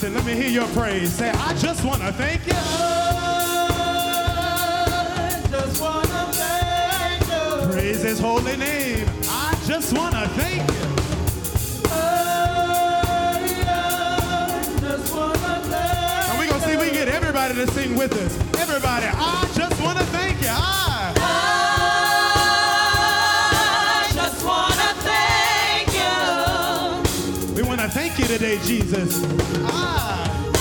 Listen, let me hear your praise. Say, I just want to thank you. Just want to thank you. Praise his holy name. I just want to thank you. And we gonna see we get Everybody to sing with us. Everybody, I just want to thank you. I today, Jesus. I,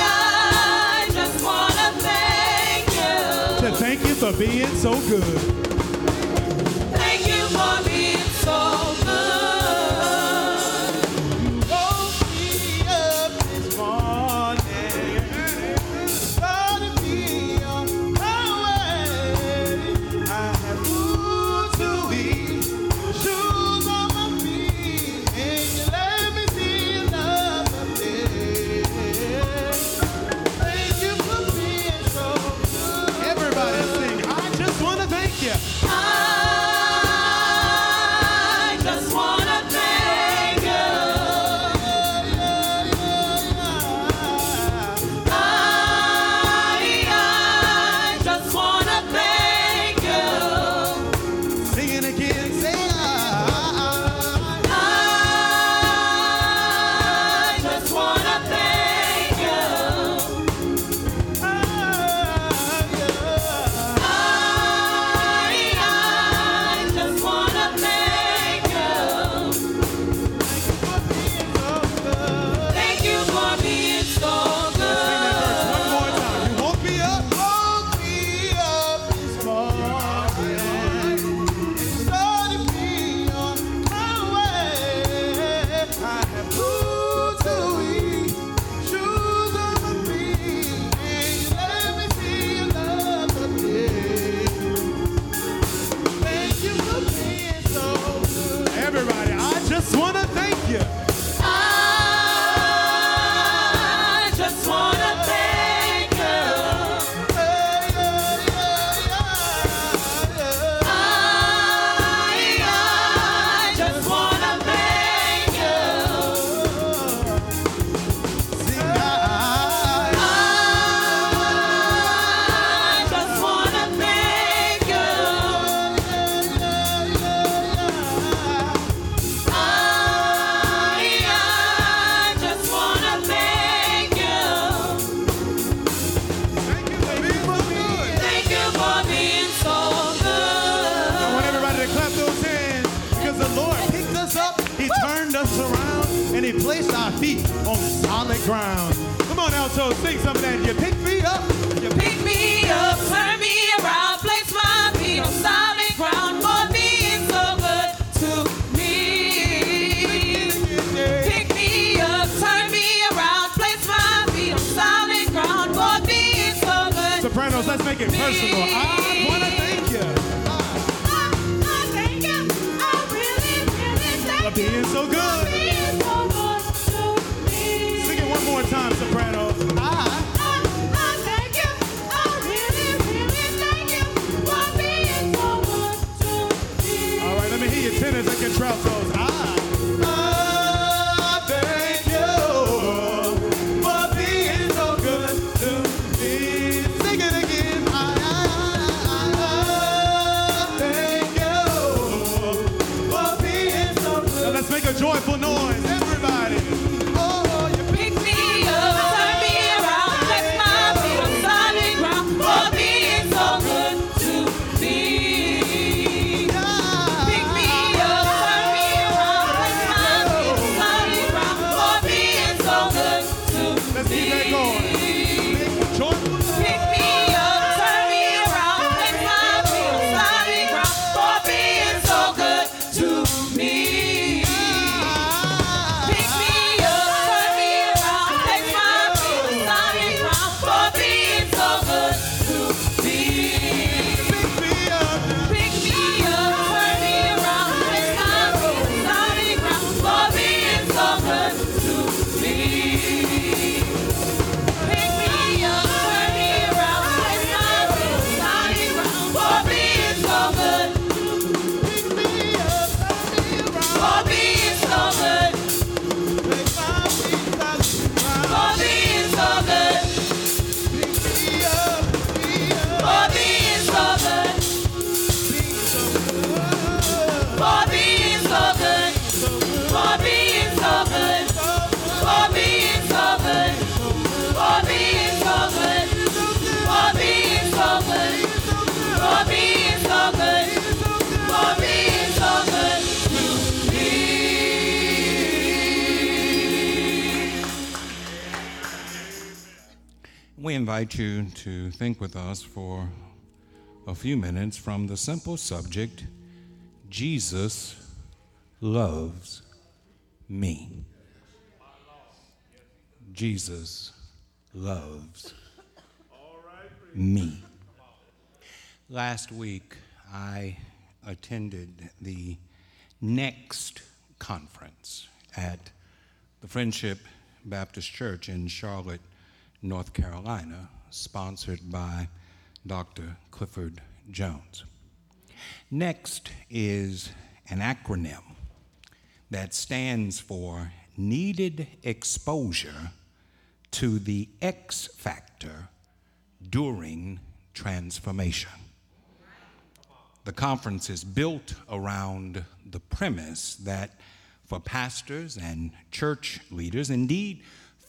I just want to thank you. To thank you for being so good. We invite you to think with us for a few minutes from the simple subject Jesus loves me. Jesus loves me. Last week, I attended the next conference at the Friendship Baptist Church in Charlotte, North Carolina, sponsored by Dr. Clifford Jones. Next is an acronym that stands for Needed Exposure to the X Factor during Transformation. The conference is built around the premise that for pastors and church leaders, indeed,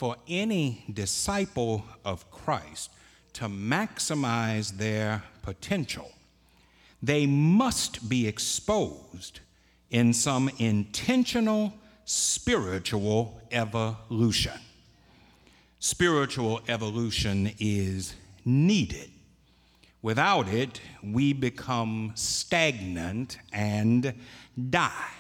for any disciple of Christ to maximize their potential, they must be exposed in some intentional spiritual evolution. Spiritual evolution is needed. Without it, we become stagnant and die.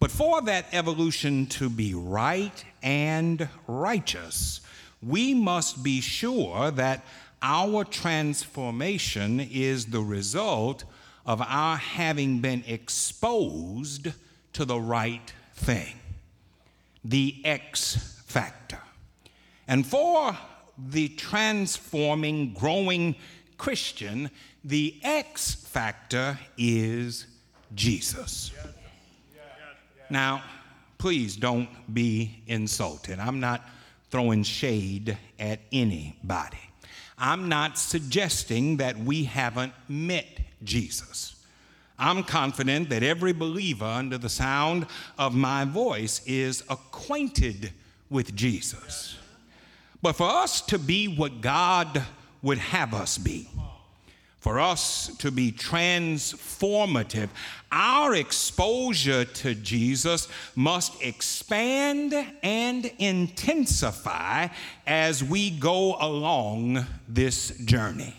But for that evolution to be right and righteous, we must be sure that our transformation is the result of our having been exposed to the right thing, the X factor. And for the transforming, growing Christian, the X factor is Jesus. Now, please don't be insulted. I'm not throwing shade at anybody. I'm not suggesting that we haven't met Jesus. I'm confident that every believer under the sound of my voice is acquainted with Jesus. But for us to be what God would have us be, for us to be transformative, our exposure to Jesus must expand and intensify as we go along this journey.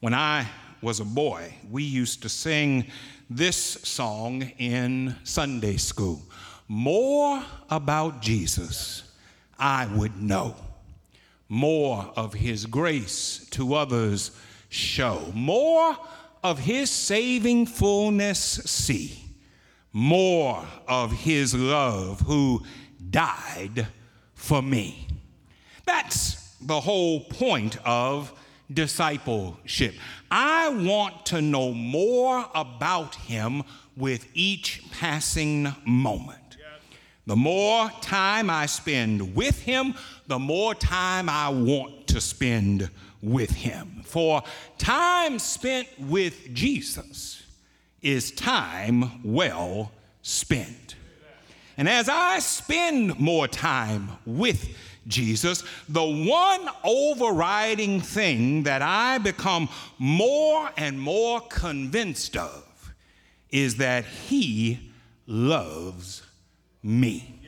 When I was a boy, we used to sing this song in Sunday school. More about Jesus I would know, more of his grace to others show, more of his saving fullness see, more of his love who died for me. That's the whole point of discipleship. I want to know more about him with each passing moment. The more time I spend with him, the more time I want to spend with him. For time spent with Jesus is time well spent. And as I spend more time with Jesus, the one overriding thing that I become more and more convinced of is that he loves me.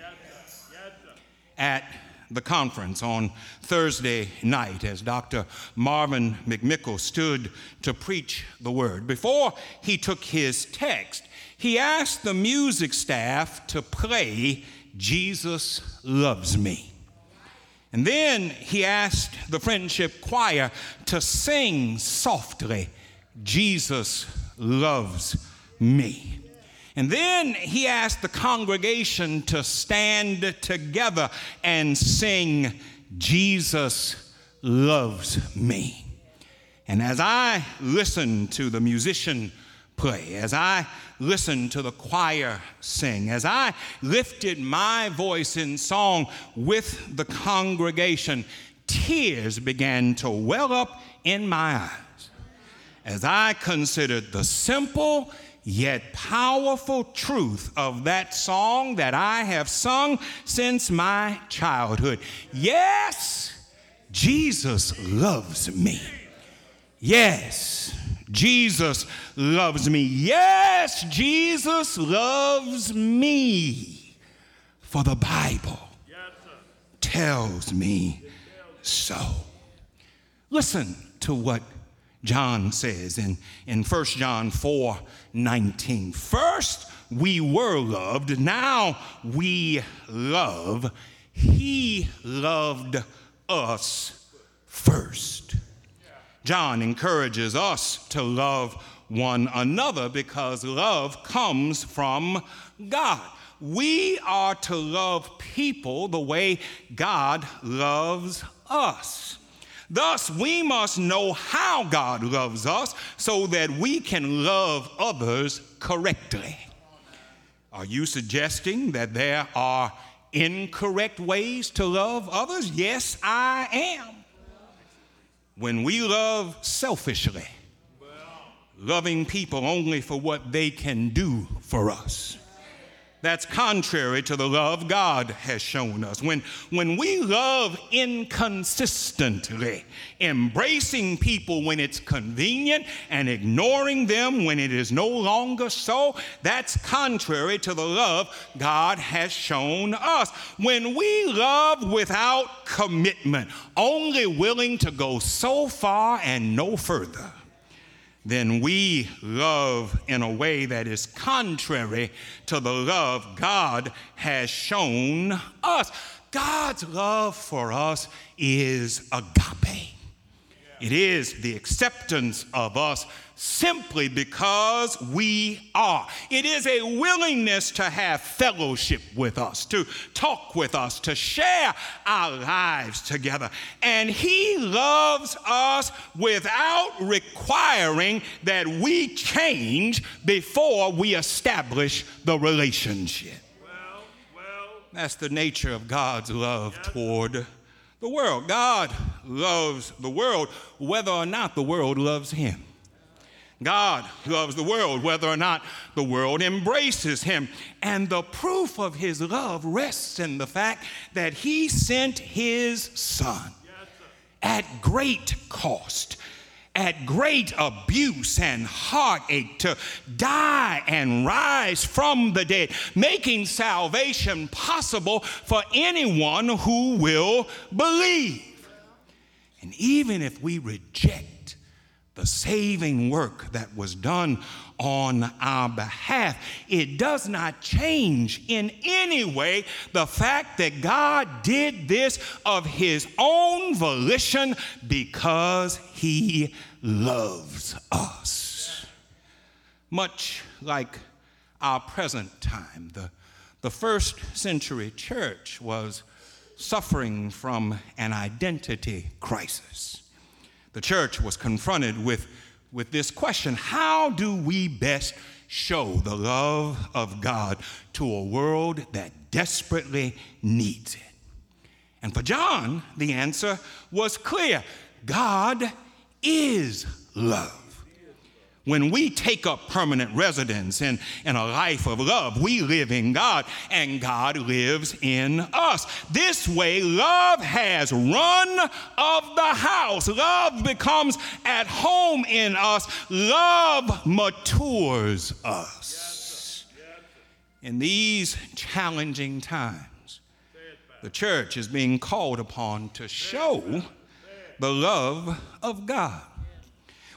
At the conference on Thursday night as Dr. Marvin McMickle stood to preach the word. Before he took his text, he asked the music staff to play Jesus Loves Me. And then he asked the friendship choir to sing softly, Jesus Loves Me. And then he asked the congregation to stand together and sing, Jesus loves me. And as I listened to the musician play, as I listened to the choir sing, as I lifted my voice in song with the congregation, tears began to well up in my eyes as I considered the simple yet powerful truth of that song that I have sung since my childhood. Yes, Jesus loves me. Yes, Jesus loves me. Yes, Jesus loves me. For the Bible tells me so. Listen to what John says in, in 1 John 4 19. First, we were loved, now we love. He loved us first. John encourages us to love one another because love comes from God. We are to love people the way God loves us. Thus, we must know how God loves us so that we can love others correctly. Are you suggesting that there are incorrect ways to love others? Yes, I am. When we love selfishly, loving people only for what they can do for us. That's contrary to the love God has shown us. When, when we love inconsistently, embracing people when it's convenient and ignoring them when it is no longer so, that's contrary to the love God has shown us. When we love without commitment, only willing to go so far and no further then we love in a way that is contrary to the love God has shown us. God's love for us is agape. It is the acceptance of us simply because we are. It is a willingness to have fellowship with us, to talk with us, to share our lives together. And He loves us without requiring that we change before we establish the relationship. Well, well. That's the nature of God's love toward the world. God loves the world whether or not the world loves Him. God loves the world, whether or not the world embraces him. And the proof of his love rests in the fact that he sent his son at great cost, at great abuse and heartache to die and rise from the dead, making salvation possible for anyone who will believe. And even if we reject the saving work that was done on our behalf. It does not change in any way the fact that God did this of his own volition because he loves us. Much like our present time, the, the first century church was suffering from an identity crisis the church was confronted with, with this question How do we best show the love of God to a world that desperately needs it? And for John, the answer was clear God is love. When we take up permanent residence in, in a life of love, we live in God and God lives in us. This way, love has run of the house. Love becomes at home in us. Love matures us. In these challenging times, the church is being called upon to show the love of God.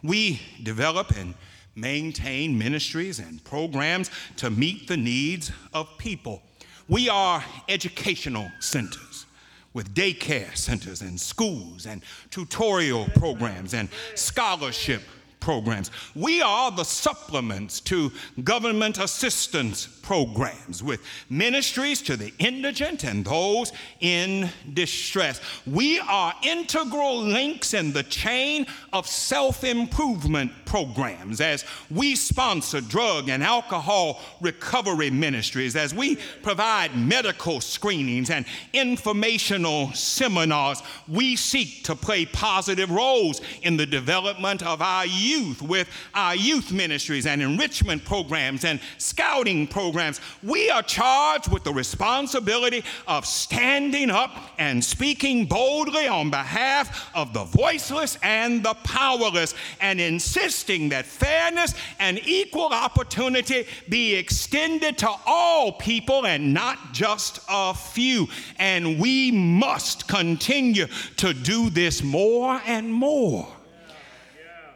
We develop and maintain ministries and programs to meet the needs of people. We are educational centers with daycare centers and schools and tutorial programs and scholarship programs. We are the supplements to government assistance programs with ministries to the indigent and those in distress. We are integral links in the chain of self improvement programs as we sponsor drug and alcohol recovery ministries, as we provide medical screenings and informational seminars. We seek to play positive roles in the development of our youth youth with our youth ministries and enrichment programs and scouting programs. We are charged with the responsibility of standing up and speaking boldly on behalf of the voiceless and the powerless and insisting that fairness and equal opportunity be extended to all people and not just a few. And we must continue to do this more and more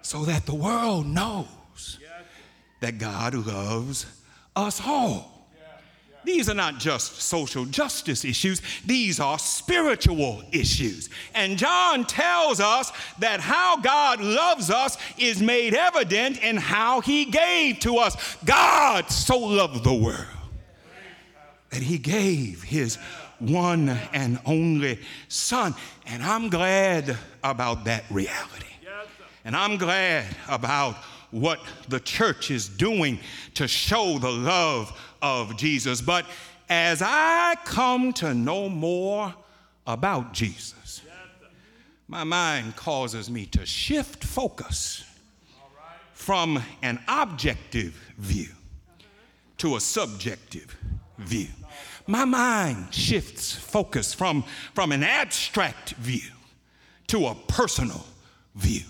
so that the world knows that God loves us all. These are not just social justice issues, these are spiritual issues. And John tells us that how God loves us is made evident in how he gave to us. God so loved the world that he gave his one and only Son. And I'm glad about that reality. And I'm glad about what the church is doing to show the love of Jesus. But as I come to know more about Jesus, my mind causes me to shift focus from an objective view to a subjective view. My mind shifts focus from, from an abstract view to a personal view.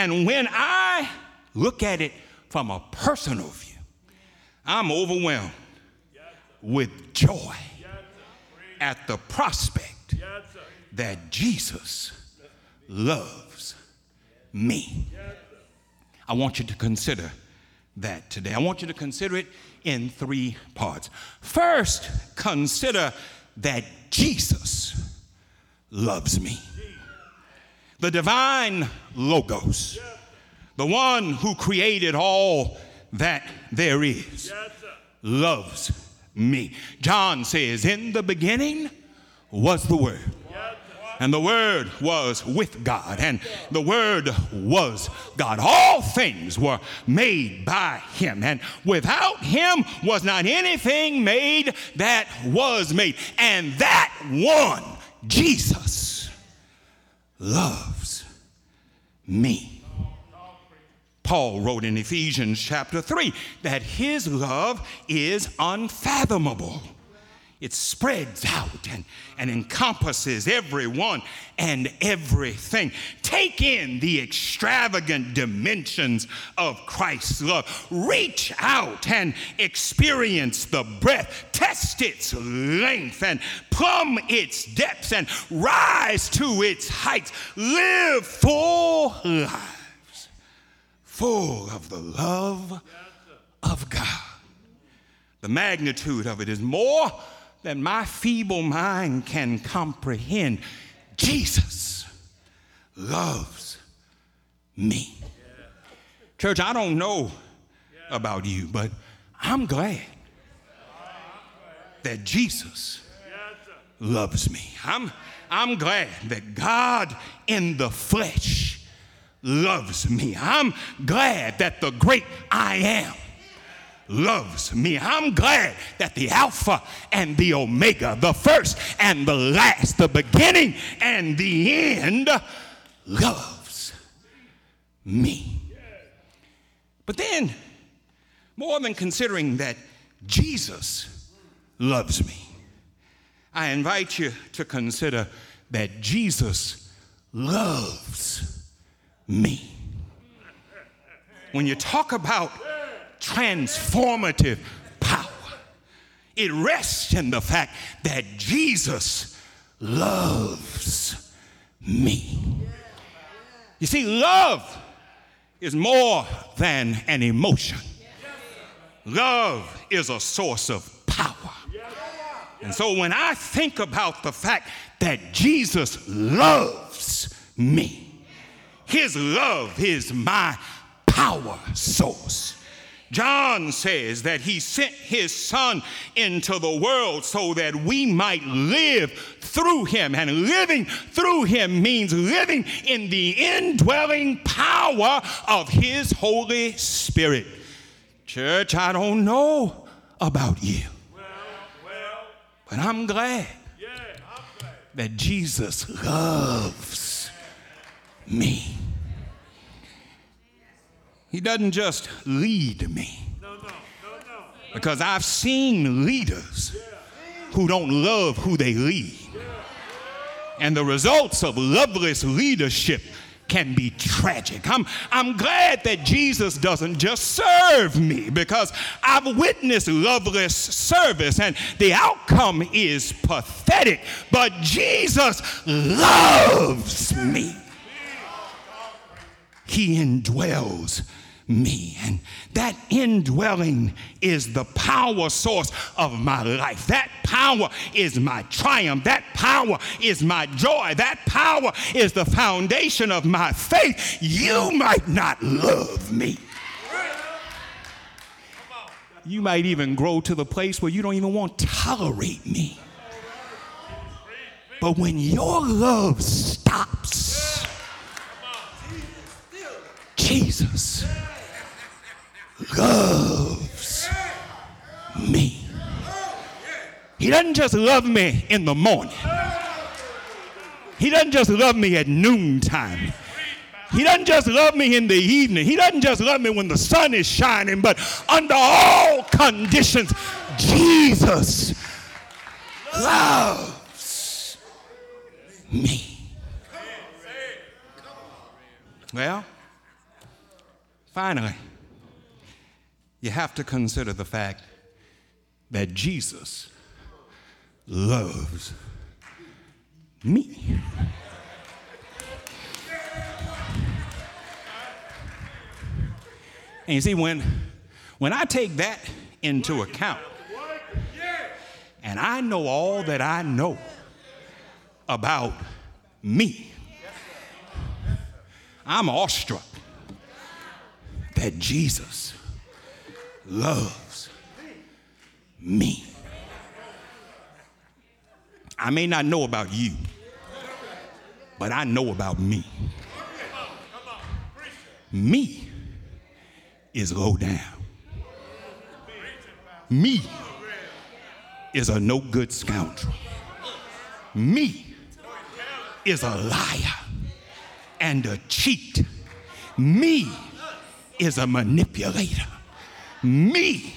And when I look at it from a personal view, I'm overwhelmed with joy at the prospect that Jesus loves me. I want you to consider that today. I want you to consider it in three parts. First, consider that Jesus loves me. The divine Logos, the one who created all that there is, loves me. John says, In the beginning was the Word. And the Word was with God, and the Word was God. All things were made by Him, and without Him was not anything made that was made. And that one, Jesus, loves me. Paul wrote in Ephesians chapter 3 that his love is unfathomable. It spreads out and, and encompasses everyone and everything. Take in the extravagant dimensions of Christ's love. Reach out and experience the breadth. Test its length and plumb its depths and rise to its heights. Live full lives, full of the love of God. The magnitude of it is more that my feeble mind can comprehend. Jesus loves me. Church, I don't know about you, but I'm glad that Jesus loves me. I'm, I'm glad that God in the flesh loves me. I'm glad that the great I am loves me. I'm glad that the Alpha and the Omega, the first and the last, the beginning and the end, loves me. But then, more than considering that Jesus loves me, I invite you to consider that Jesus loves me. When you talk about transformative power. It rests in the fact that Jesus loves me. You see, love is more than an emotion, love is a source of power. And so when I think about the fact that Jesus loves me, his love is my power source. John says that he sent his son into the world so that we might live through him. And living through him means living in the indwelling power of his Holy Spirit. Church, I don't know about you, but I'm glad that Jesus loves me. He doesn't just lead me. Because I've seen leaders who don't love who they lead. And the results of loveless leadership can be tragic. I'm, I'm glad that Jesus doesn't just serve me because I've witnessed loveless service and the outcome is pathetic. But Jesus loves me. He indwells me. And that indwelling is the power source of my life. That power is my triumph. That power is my joy. That power is the foundation of my faith. You might not love me. You might even grow to the place where you don't even want to tolerate me. But when your love stops, Jesus loves me. He doesn't just love me in the morning. He doesn't just love me at noontime. He doesn't just love me in the evening. He doesn't just love me when the sun is shining, but under all conditions, Jesus loves me. Well, finally, you have to consider the fact that Jesus loves me. And you see, when, when I take that into account, and I know all that I know about me, I'm awestruck that Jesus loves me. I may not know about you, but I know about me. Me is low down. Me is a no good scoundrel. Me is a liar and a cheat. Me is a manipulator. Me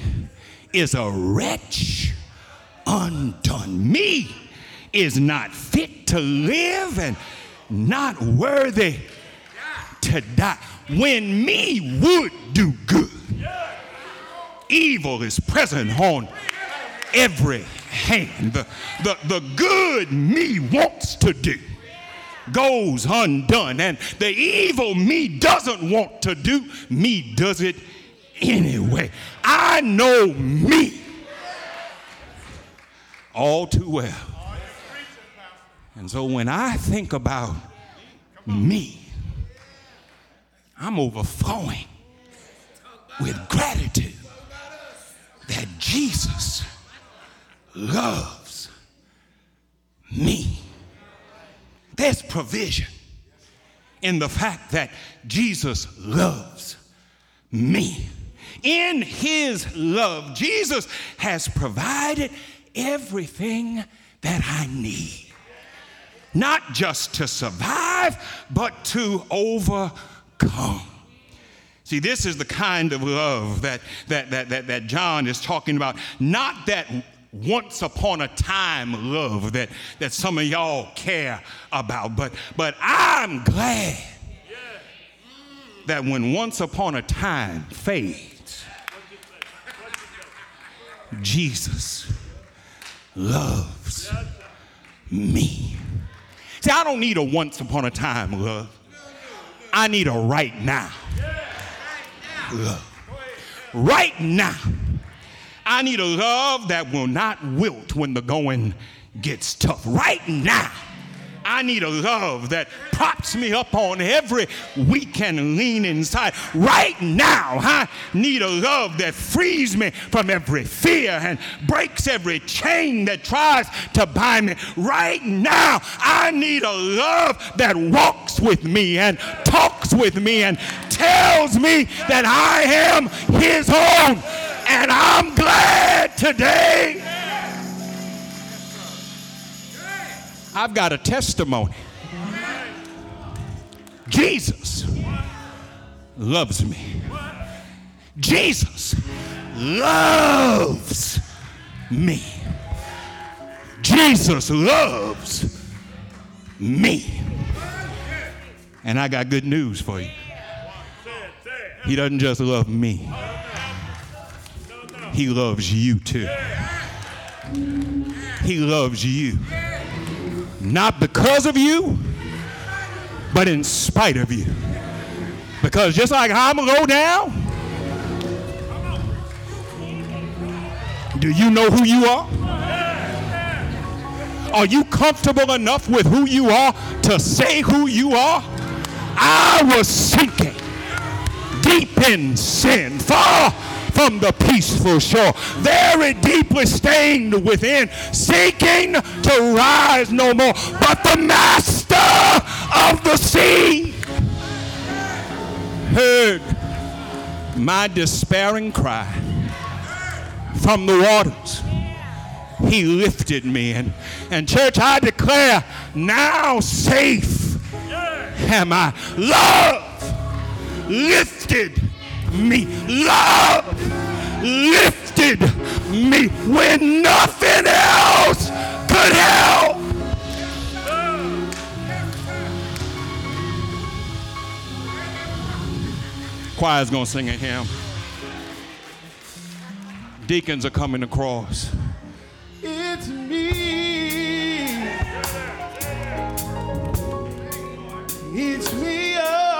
is a wretch undone. Me is not fit to live and not worthy to die. When me would do good, evil is present on every hand. The, the, the good me wants to do goes undone, and the evil me doesn't want to do, me does it anyway. I know me all too well. And so when I think about me, I'm overflowing with gratitude that Jesus loves me. There's provision in the fact that Jesus loves me. In his love, Jesus has provided everything that I need. Not just to survive, but to overcome. See, this is the kind of love that, that, that, that, that John is talking about. Not that once upon a time love that, that some of y'all care about, but, but I'm glad that when once upon a time Jesus loves me. See, I don't need a once upon a time love. I need a right now love. Right now. I need a love that will not wilt when the going gets tough. Right now. I need a love that props me up on every weekend lean inside. Right now, I need a love that frees me from every fear and breaks every chain that tries to bind me. Right now, I need a love that walks with me and talks with me and tells me that I am his own. And I'm glad today I've got a testimony. Jesus loves me. Jesus loves me. Jesus loves me. And I got good news for you. He doesn't just love me, He loves you too. He loves you. Not because of you, but in spite of you. Because just like I'm low down, do you know who you are? Are you comfortable enough with who you are to say who you are? I was sinking deep in sin, far from the peaceful shore, very deeply stained within, seeking to rise no more. But the master of the sea heard my despairing cry from the waters. He lifted me. And, and church, I declare, now safe am I. Love lifted me. Love lifted me when nothing else could help. Choir's gonna sing a hymn. Deacons are coming across. It's me. It's me. Oh.